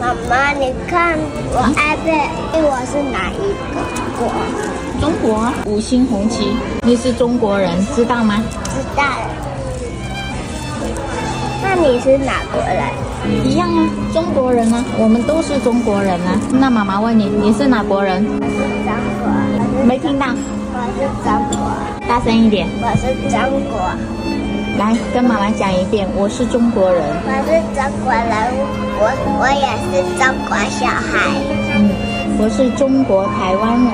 妈妈，你看我 iPad，我是哪一个国？中国啊，五星红旗，你是中国人，知道吗？知道了。那你是哪国人？一样啊，中国人啊，我们都是中国人啊。那妈妈问你，你是哪国人？我是中国。没听到？我是中国。大声一点。我是中国。来，跟妈妈讲一遍，我是中国人。我是中国人，我我也是中国小孩。嗯，我是中国台湾人。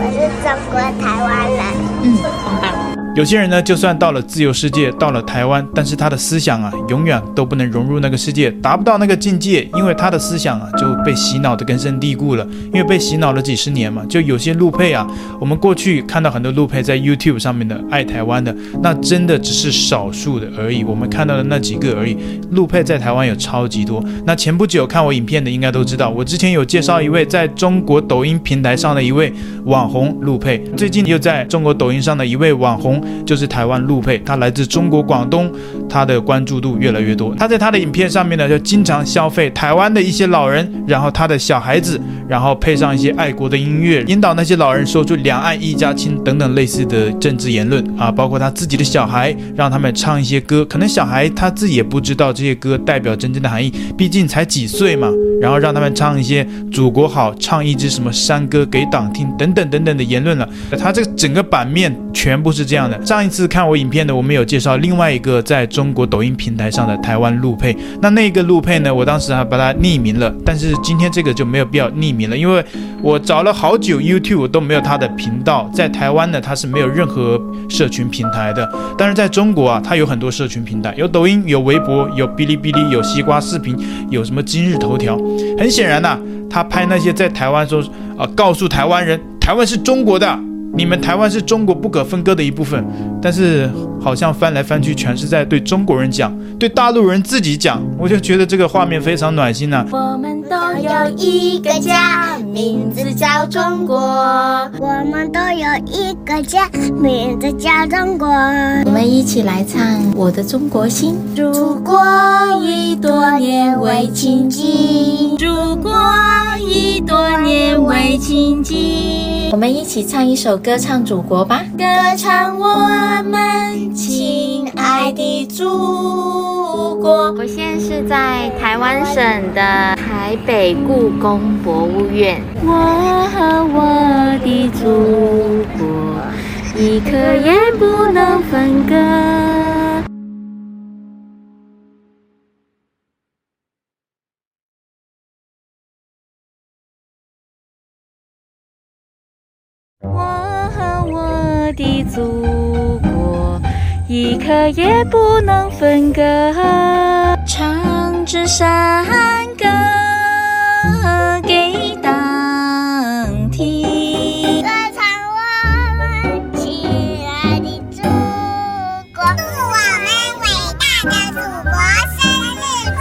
我是中国台湾人。嗯，很棒。有些人呢，就算到了自由世界，到了台湾，但是他的思想啊，永远都不能融入那个世界，达不到那个境界，因为他的思想啊，就被洗脑的根深蒂固了。因为被洗脑了几十年嘛，就有些陆配啊，我们过去看到很多陆配在 YouTube 上面的爱台湾的，那真的只是少数的而已。我们看到的那几个而已，陆配在台湾有超级多。那前不久看我影片的应该都知道，我之前有介绍一位在中国抖音平台上的一位网红陆配，最近又在中国抖音上的一位网红。就是台湾陆配，他来自中国广东，他的关注度越来越多。他在他的影片上面呢，就经常消费台湾的一些老人，然后他的小孩子，然后配上一些爱国的音乐，引导那些老人说出“两岸一家亲”等等类似的政治言论啊。包括他自己的小孩，让他们唱一些歌，可能小孩他自己也不知道这些歌代表真正的含义，毕竟才几岁嘛。然后让他们唱一些“祖国好”，唱一支什么山歌给党听，等等等等的言论了。他这整个版面全部是这样的。上一次看我影片的，我们有介绍另外一个在中国抖音平台上的台湾陆配。那那个陆配呢，我当时还把它匿名了。但是今天这个就没有必要匿名了，因为我找了好久 YouTube 都没有他的频道。在台湾呢，他是没有任何社群平台的。但是在中国啊，他有很多社群平台，有抖音，有微博，有哔哩哔哩，有西瓜视频，有什么今日头条。很显然呐、他拍那些在台湾说啊，告诉台湾人，台湾是中国的，你们台湾是中国不可分割的一部分。但是好像翻来翻去全是在对中国人讲，对大陆人自己讲，我就觉得这个画面非常暖心呐、啊。我们都有一个家，名字叫中国。我们都有一个家，名字叫中国。我们一起来唱《我的中国心》。祖国已多年未亲近，祖国已多年未亲近。我们一起唱一首歌，唱祖国吧。歌唱我。我们亲爱的祖国。我现在是在台湾省的台北故宫博物院。我和我的祖国一刻也不能分割。我和我的祖。一刻也不能分割，唱支山歌给党听。歌唱我们亲爱的祖国，祝我们伟大的祖国生日快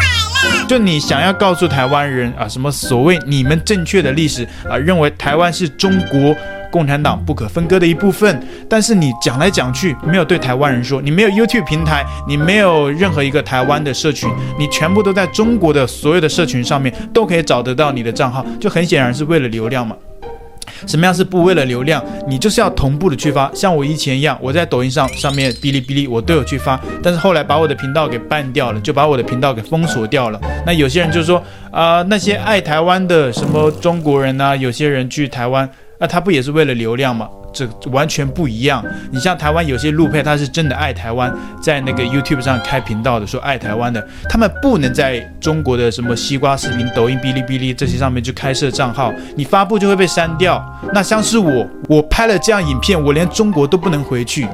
乐！就你想要告诉台湾人啊，什么所谓你们正确的历史啊，认为台湾是中国。共产党不可分割的一部分，但是你讲来讲去没有对台湾人说，你没有 YouTube 平台，你没有任何一个台湾的社群，你全部都在中国的所有的社群上面都可以找得到你的账号，就很显然是为了流量嘛。什么样是不为了流量？你就是要同步的去发，像我以前一样，我在抖音上、上面、哔哩哔哩我都有去发，但是后来把我的频道给办掉了，就把我的频道给封锁掉了。那有些人就说啊、那些爱台湾的什么中国人啊，有些人去台湾。那他不也是为了流量吗？这完全不一样。你像台湾有些路配，他是真的爱台湾，在那个 YouTube 上开频道的，说爱台湾的，他们不能在中国的什么西瓜视频、抖音、哔哩哔哩这些上面去开设账号，你发布就会被删掉。那像是我，我拍了这样影片，我连中国都不能回去。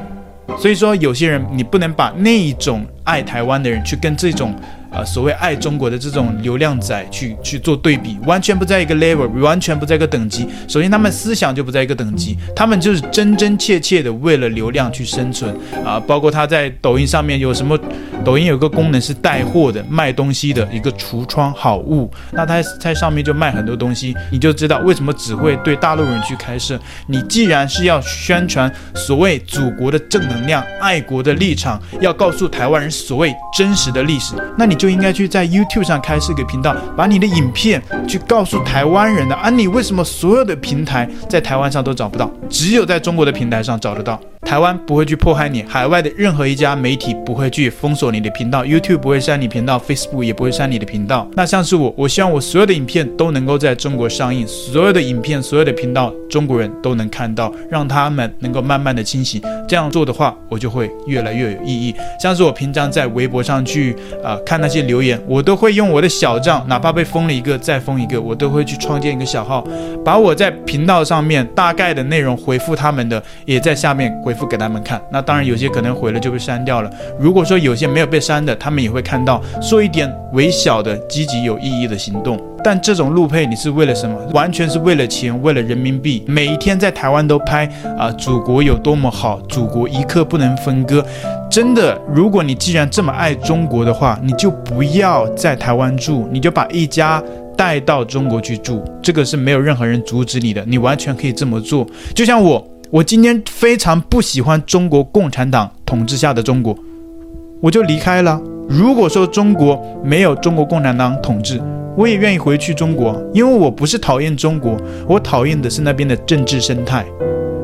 所以说，有些人你不能把那一种爱台湾的人去跟这种。啊，所谓爱中国的这种流量仔去去做对比，完全不在一个 level，完全不在一个等级。首先，他们思想就不在一个等级，他们就是真真切切的为了流量去生存啊。包括他在抖音上面有什么，抖音有个功能是带货的，卖东西的一个橱窗好物，那他在上面就卖很多东西，你就知道为什么只会对大陆人去开设。你既然是要宣传所谓祖国的正能量、爱国的立场，要告诉台湾人所谓真实的历史，那你。就应该去在 YouTube 上开设个频道，把你的影片去告诉台湾人的啊，你为什么所有的平台在台湾上都找不到，只有在中国的平台上找得到？台湾不会去迫害你，海外的任何一家媒体不会去封锁你的频道，YouTube 不会删你频道，Facebook 也不会删你的频道。那像是我，我希望我所有的影片都能够在中国上映，所有的影片、所有的频道，中国人都能看到，让他们能够慢慢的清醒。这样做的话，我就会越来越有意义。像是我平常在微博上去啊、呃、看那些留言，我都会用我的小账，哪怕被封了一个再封一个，我都会去创建一个小号，把我在频道上面大概的内容回复他们的，也在下面回。回复给他们看，那当然有些可能毁了就被删掉了。如果说有些没有被删的，他们也会看到，做一点微小的积极有意义的行动。但这种路配你是为了什么？完全是为了钱，为了人民币。每一天在台湾都拍啊，祖国有多么好，祖国一刻不能分割。真的，如果你既然这么爱中国的话，你就不要在台湾住，你就把一家带到中国去住。这个是没有任何人阻止你的，你完全可以这么做。就像我。我今天非常不喜欢中国共产党统治下的中国，我就离开了。如果说中国没有中国共产党统治，我也愿意回去中国，因为我不是讨厌中国，我讨厌的是那边的政治生态。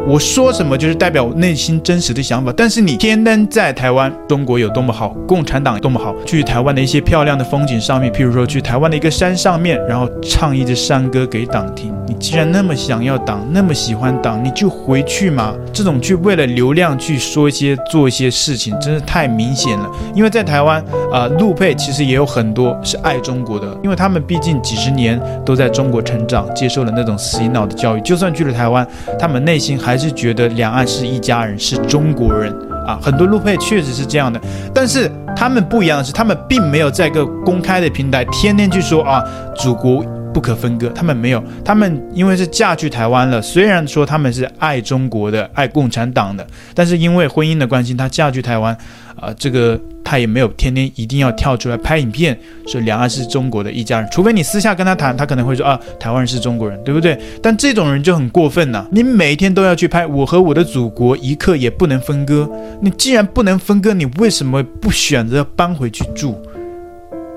我说什么就是代表我内心真实的想法，但是你天天在台湾，中国有多么好，共产党多么好，去台湾的一些漂亮的风景上面，譬如说去台湾的一个山上面，然后唱一支山歌给党听。你既然那么想要党，那么喜欢党，你就回去嘛。这种去为了流量去说一些做一些事情，真是太明显了。因为在台湾啊，陆配其实也有很多是爱中国的，因为他们毕竟几十年都在中国成长，接受了那种洗脑的教育，就算去了台湾，他们内心还。是觉得两岸是一家人，是中国人啊，很多路配确实是这样的。但是他们不一样的是，他们并没有在一个公开的平台天天去说啊，祖国不可分割。他们没有，他们因为是嫁去台湾了，虽然说他们是爱中国的、爱共产党的，但是因为婚姻的关系，他嫁去台湾。啊，这个他也没有天天一定要跳出来拍影片，说两岸是中国的一家人，除非你私下跟他谈，他可能会说啊，台湾人是中国人，对不对？但这种人就很过分呐，你每天都要去拍我和我的祖国一刻也不能分割，你既然不能分割，你为什么不选择搬回去住？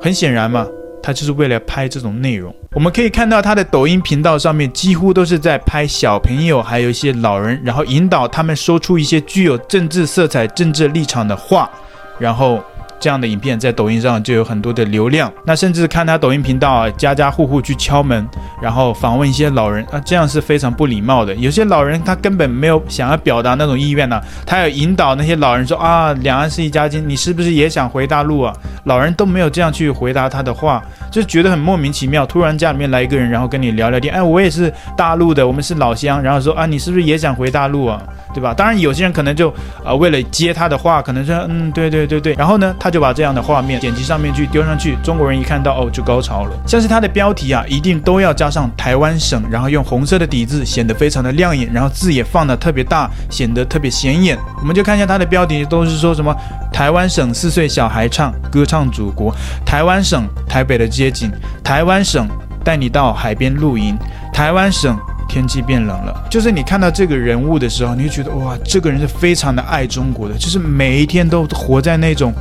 很显然嘛，他就是为了拍这种内容。我们可以看到他的抖音频道上面几乎都是在拍小朋友，还有一些老人，然后引导他们说出一些具有政治色彩、政治立场的话，然后。这样的影片在抖音上就有很多的流量，那甚至看他抖音频道啊，家家户户去敲门，然后访问一些老人啊，这样是非常不礼貌的。有些老人他根本没有想要表达那种意愿呢，他要引导那些老人说啊，两岸是一家亲，你是不是也想回大陆啊？老人都没有这样去回答他的话，就觉得很莫名其妙。突然家里面来一个人，然后跟你聊聊天，哎，我也是大陆的，我们是老乡，然后说啊，你是不是也想回大陆啊？对吧？当然有些人可能就啊，为了接他的话，可能说嗯，对对对对，然后呢，他。就把这样的画面剪辑上面去丢上去，中国人一看到哦，就高潮了。像是它的标题啊，一定都要加上台湾省，然后用红色的底字显得非常的亮眼，然后字也放得特别大，显得特别显眼。我们就看一下它的标题，都是说什么台湾省四岁小孩唱歌唱祖国，台湾省台北的街景，台湾省带你到海边露营，台湾省。天气变冷了，就是你看到这个人物的时候，你就觉得哇，这个人是非常的爱中国的，就是每一天都活在那种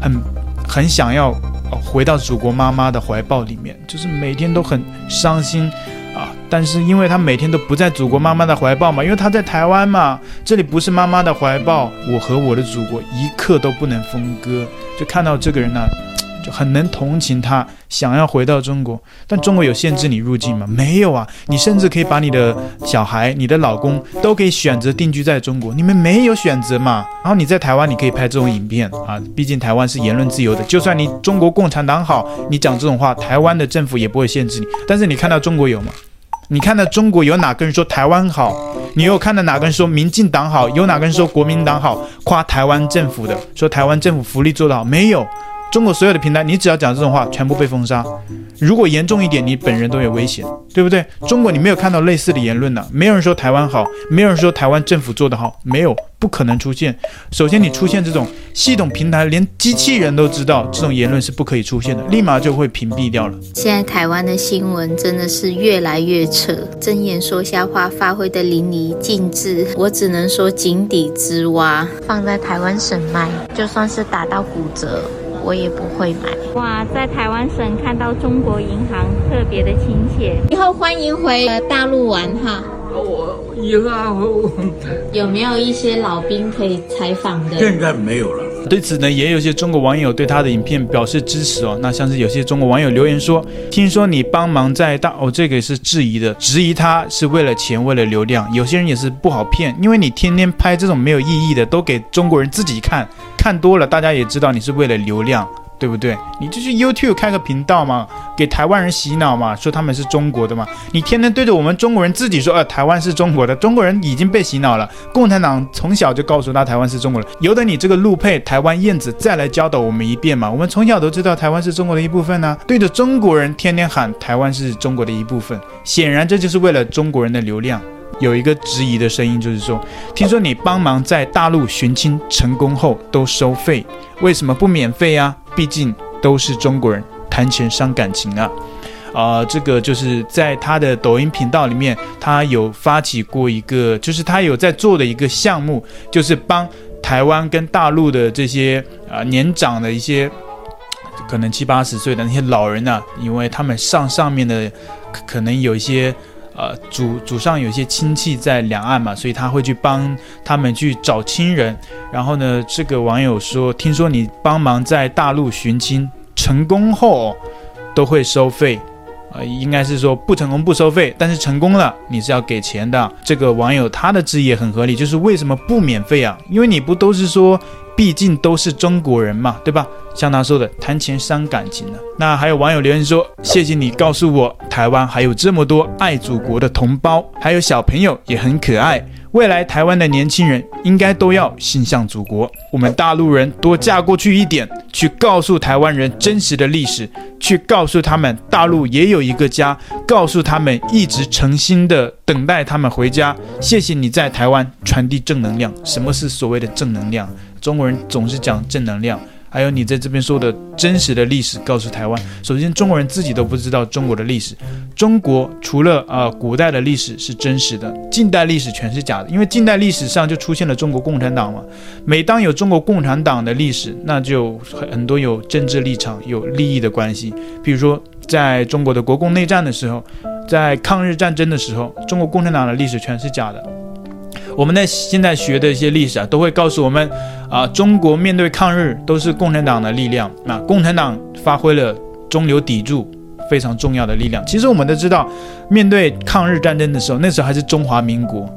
很很想要回到祖国妈妈的怀抱里面，就是每天都很伤心啊。但是因为他每天都不在祖国妈妈的怀抱嘛，因为他在台湾嘛，这里不是妈妈的怀抱，我和我的祖国一刻都不能分割。就看到这个人呢、就很能同情他，想要回到中国，但中国有限制你入境吗？没有啊，你甚至可以把你的小孩、你的老公都可以选择定居在中国，你们没有选择嘛。然后你在台湾，你可以拍这种影片啊，毕竟台湾是言论自由的，就算你中国共产党好，你讲这种话，台湾的政府也不会限制你。但是你看到中国有吗？你看到中国有哪个人说台湾好？你有看到哪个人说民进党好？有哪个人说国民党好？夸台湾政府的，说台湾政府福利做得好？没有。中国所有的平台，你只要讲这种话，全部被封杀。如果严重一点，你本人都有危险，对不对？中国你没有看到类似的言论呢？没有人说台湾好，没有人说台湾政府做得好，没有，不可能出现。首先，你出现这种系统平台，连机器人都知道这种言论是不可以出现的，立马就会屏蔽掉了。现在台湾的新闻真的是越来越扯，睁眼说瞎话发挥的淋漓尽致，我只能说井底之蛙。放在台湾省卖，就算是打到骨折。我也不会买。哇，在台湾省看到中国银行特别的亲切。以后欢迎回大陆玩哈。我以后有没有一些老兵可以采访的？现在没有了。对此呢，也有些中国网友对他的影片表示支持哦。那像是有些中国网友留言说：“听说你帮忙在大哦，这个是质疑的，质疑他是为了钱，为了流量。有些人也是不好骗，因为你天天拍这种没有意义的，都给中国人自己看，看多了，大家也知道你是为了流量。”对不对？你就去 YouTube 开个频道嘛，给台湾人洗脑嘛，说他们是中国的嘛。你天天对着我们中国人自己说，呃，台湾是中国的，中国人已经被洗脑了。共产党从小就告诉他台湾是中国的，由得你这个陆配台湾燕子再来教导我们一遍嘛。我们从小都知道台湾是中国的一部分呢、对着中国人天天喊台湾是中国的一部分，显然这就是为了中国人的流量。有一个质疑的声音，就是说，听说你帮忙在大陆寻亲成功后都收费，为什么不免费啊？毕竟都是中国人，谈钱伤感情啊！啊、这个就是在他的抖音频道里面，他有发起过一个，就是他有在做的一个项目，就是帮台湾跟大陆的这些啊、年长的一些可能七八十岁的那些老人啊，因为他们上上面的可能有一些。呃，祖祖上有一些亲戚在两岸嘛，所以他会去帮他们去找亲人。然后呢，这个网友说，听说你帮忙在大陆寻亲成功后都会收费，呃，应该是说不成功不收费，但是成功了你是要给钱的。这个网友他的质疑也很合理，就是为什么不免费啊？因为你不都是说。毕竟都是中国人嘛，对吧？像他说的，谈钱伤感情的。那还有网友留言说：“谢谢你告诉我，台湾还有这么多爱祖国的同胞，还有小朋友也很可爱。未来台湾的年轻人应该都要心向祖国。我们大陆人多嫁过去一点，去告诉台湾人真实的历史，去告诉他们大陆也有一个家，告诉他们一直诚心的等待他们回家。谢谢你在台湾传递正能量。什么是所谓的正能量？”中国人总是讲正能量，还有你在这边说的真实的历史，告诉台湾。首先，中国人自己都不知道中国的历史。中国除了啊、古代的历史是真实的，近代历史全是假的。因为近代历史上就出现了中国共产党嘛。每当有中国共产党的历史，那就很多有政治立场、有利益的关系。比如说，在中国的国共内战的时候，在抗日战争的时候，中国共产党的历史全是假的。我们在现在学的一些历史啊，都会告诉我们，啊，中国面对抗日都是共产党的力量，那共产党发挥了中流砥柱非常重要的力量。其实我们都知道，面对抗日战争的时候，那时候还是中华民国，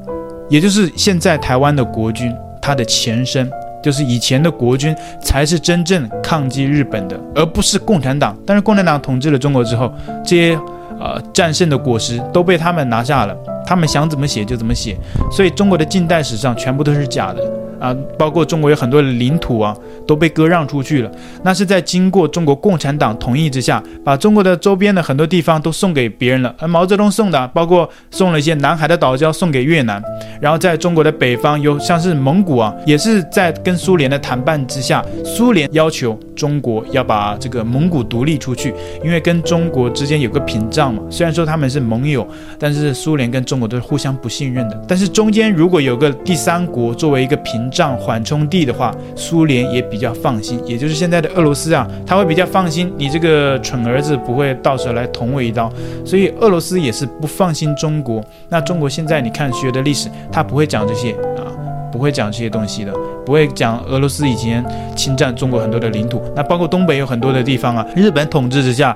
也就是现在台湾的国军，它的前身就是以前的国军才是真正抗击日本的，而不是共产党。但是共产党统治了中国之后，这些呃战胜的果实都被他们拿下了。他们想怎么写就怎么写，所以中国的近代史上全部都是假的。啊，包括中国有很多的领土啊，都被割让出去了。那是在经过中国共产党同意之下，把中国的周边的很多地方都送给别人了。而毛泽东送的，包括送了一些南海的岛礁送给越南。然后在中国的北方有像是蒙古啊，也是在跟苏联的谈判之下，苏联要求中国要把这个蒙古独立出去，因为跟中国之间有个屏障嘛。虽然说他们是盟友，但是苏联跟中国都是互相不信任的。但是中间如果有个第三国作为一个屏，仗缓冲地的话，苏联也比较放心，也就是现在的俄罗斯啊，他会比较放心你这个蠢儿子不会到时候来捅我一刀，所以俄罗斯也是不放心中国。那中国现在你看学的历史，他不会讲这些啊，不会讲这些东西的，不会讲俄罗斯以前侵占中国很多的领土，那包括东北有很多的地方啊，日本统治之下，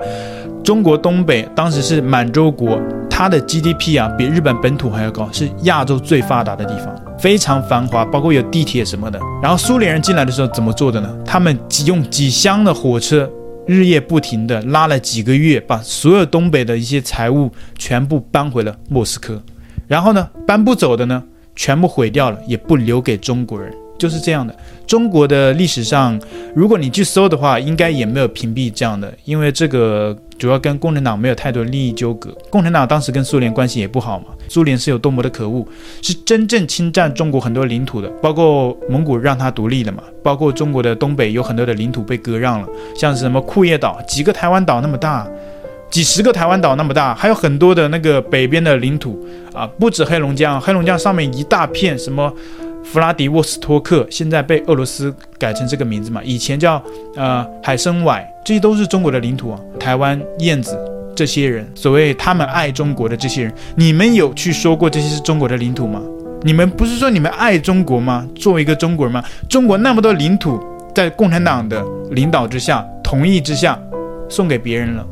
中国东北当时是满洲国。它的 GDP 啊，比日本本土还要高，是亚洲最发达的地方，非常繁华，包括有地铁什么的。然后苏联人进来的时候怎么做的呢？他们几用几箱的火车，日夜不停的拉了几个月，把所有东北的一些财物全部搬回了莫斯科。然后呢，搬不走的呢，全部毁掉了，也不留给中国人。就是这样的。中国的历史上，如果你去搜的话，应该也没有屏蔽这样的，因为这个主要跟共产党没有太多利益纠葛。共产党当时跟苏联关系也不好嘛，苏联是有多么的可恶，是真正侵占中国很多领土的，包括蒙古让他独立了嘛，包括中国的东北有很多的领土被割让了，像什么库页岛，几个台湾岛那么大，几十个台湾岛那么大，还有很多的那个北边的领土啊，不止黑龙江，黑龙江上面一大片什么。弗拉迪沃斯托克，现在被俄罗斯改成这个名字嘛，以前叫呃海参崴，这些都是中国的领土啊。台湾燕子这些人，所谓他们爱中国的这些人，你们有去说过这些是中国的领土吗？你们不是说你们爱中国吗？作为一个中国人吗？中国那么多领土，在共产党的领导之下、同意之下，送给别人了，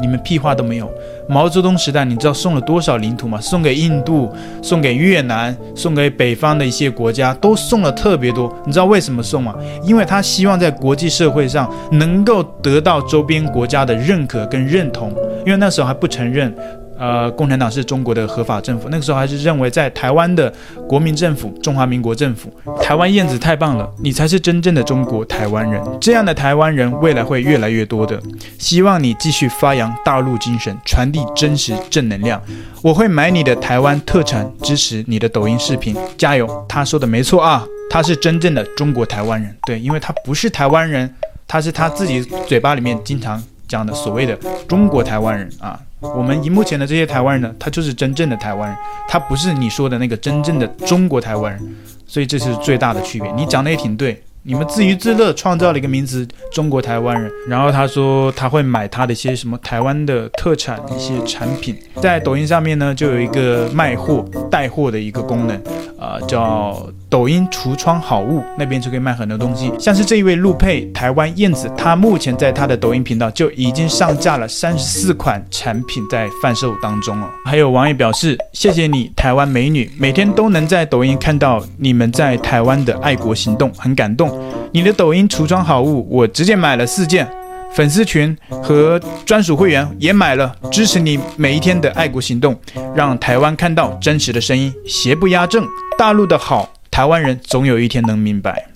你们屁话都没有。毛泽东时代，你知道送了多少领土吗？送给印度，送给越南，送给北方的一些国家，都送了特别多。你知道为什么送吗？因为他希望在国际社会上能够得到周边国家的认可跟认同，因为那时候还不承认。呃，共产党是中国的合法政府，那个时候还是认为在台湾的国民政府，中华民国政府，台湾燕子太棒了，你才是真正的中国台湾人。这样的台湾人未来会越来越多的，希望你继续发扬大陆精神，传递真实正能量。我会买你的台湾特产，支持你的抖音视频，加油！他说的没错啊，他是真正的中国台湾人。对，因为他不是台湾人，他是他自己嘴巴里面经常讲的所谓的中国台湾人啊。我们荧幕前的这些台湾人呢，他就是真正的台湾人，他不是你说的那个真正的中国台湾人，所以这是最大的区别。你讲的也挺对。你们自娱自乐创造了一个名词“中国台湾人”，然后他说他会买他的一些什么台湾的特产一些产品，在抖音上面呢就有一个卖货带货的一个功能，啊、呃，叫抖音橱窗好物，那边就可以卖很多东西。像是这一位陆佩台湾燕子，她目前在她的抖音频道就已经上架了三十四款产品在贩售当中哦。还有网友表示，谢谢你台湾美女，每天都能在抖音看到你们在台湾的爱国行动，很感动。你的抖音橱窗好物，我直接买了四件，粉丝群和专属会员也买了，支持你每一天的爱国行动，让台湾看到真实的声音，邪不压正，大陆的好，台湾人总有一天能明白。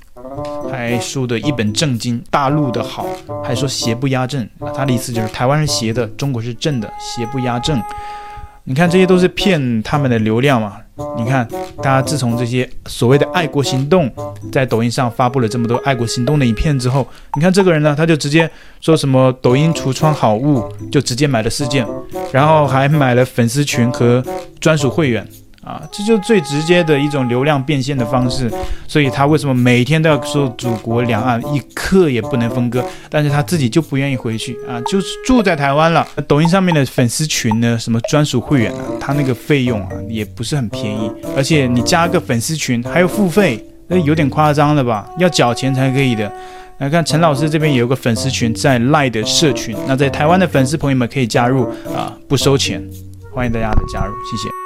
还说的一本正经，大陆的好，还说邪不压正，他的意思就是台湾是邪的，中国是正的，邪不压正。你看这些都是骗他们的流量嘛。你看，大家自从这些所谓的爱国行动在抖音上发布了这么多爱国行动的影片之后，你看这个人呢，他就直接说什么抖音橱窗好物，就直接买了四件，然后还买了粉丝群和专属会员。啊，这就最直接的一种流量变现的方式，所以他为什么每天都要说祖国两岸一刻也不能分割？但是他自己就不愿意回去啊，就是住在台湾了。抖音上面的粉丝群呢，什么专属会员啊，他那个费用啊也不是很便宜，而且你加个粉丝群还要付费，那有点夸张了吧？要缴钱才可以的。来看陈老师这边有个粉丝群在赖的社群，那在台湾的粉丝朋友们可以加入啊，不收钱，欢迎大家的加入，谢谢。